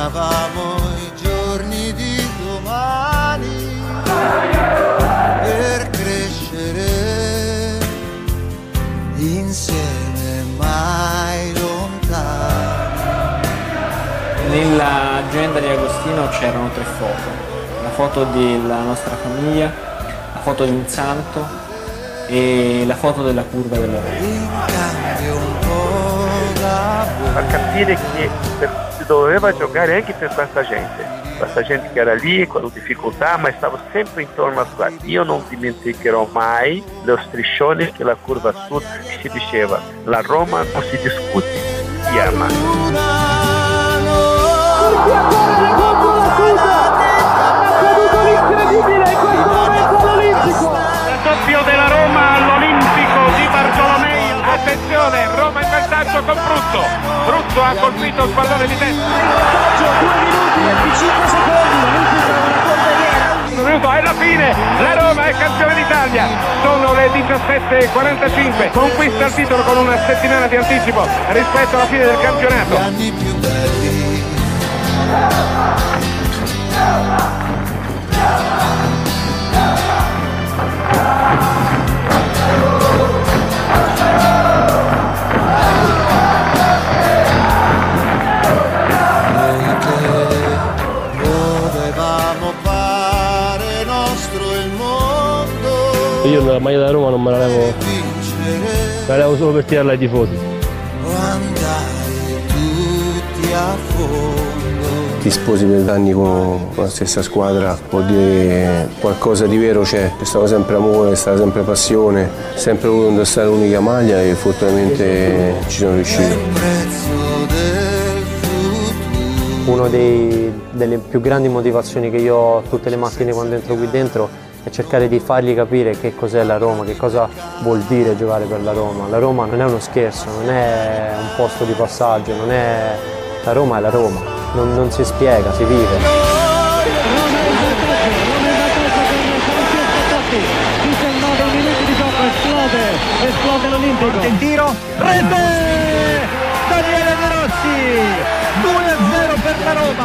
Sognavamo i giorni di domani per crescere insieme mai lontani. Nell'agenda di Agostino c'erano tre foto. La foto della nostra famiglia, la foto di un santo e la foto della curva della Roma. A capire che per- si doveva giocare anche per questa gente, questa gente che era lì con difficoltà ma stava sempre intorno a qua. Io non dimenticherò mai lo striscione che la curva sud si diceva, la Roma non si discute, si ama. Doppio della Roma all'Olimpico di Bartolomei. Attenzione, Roma vantaggio con Brutto. Brutto ha colpito il pallone di testa. Un minuto e alla fine la Roma è campione d'Italia. Sono le 17.45. Conquista il titolo con una settimana di anticipo rispetto alla fine del campionato. Io la maglia da Roma non me la levo, vincere la levo solo per tirarla ai tifosi. o andare tutti a fondo. Ti sposi per anni con, la stessa squadra vuol dire qualcosa di vero c'è, c'è stato sempre amore, c'è stata sempre passione, sempre voluto indossare l'unica maglia e fortunatamente ci sono riuscito. prezzo del futuro. Una delle più grandi motivazioni che io ho tutte le mattine quando entro qui dentro è cercare di fargli capire che cos'è la Roma, che cosa vuol dire giocare per la Roma. La Roma non è uno scherzo, non è un posto di passaggio, non è... la Roma è la Roma, non, non si spiega, si vive. 19 minuti di gioco, esplode, esplode l'Olimpico. In tiro, rete! Daniele De Rossi, 2-0 per la Roma.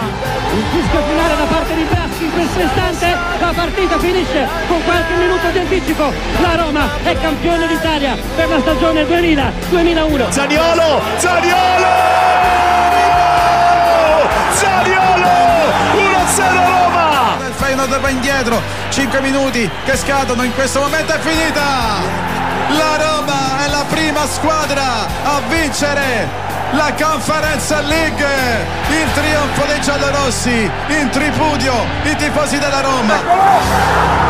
Il fischio finale da parte di Braschi in questo istante, la partita finisce con qualche minuto di anticipo. La Roma è campione d'Italia per la stagione 2000-2001. Zaniolo, Zaniolo! Zaniolo! 1-0 Roma! Il Feyenoord va indietro, 5 minuti che scadono, in questo momento è finita! La Roma è la prima squadra a vincere la Conference League, il trionfo dei giallorossi, in tripudio i tifosi della Roma.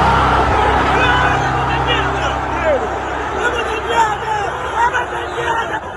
Yeah!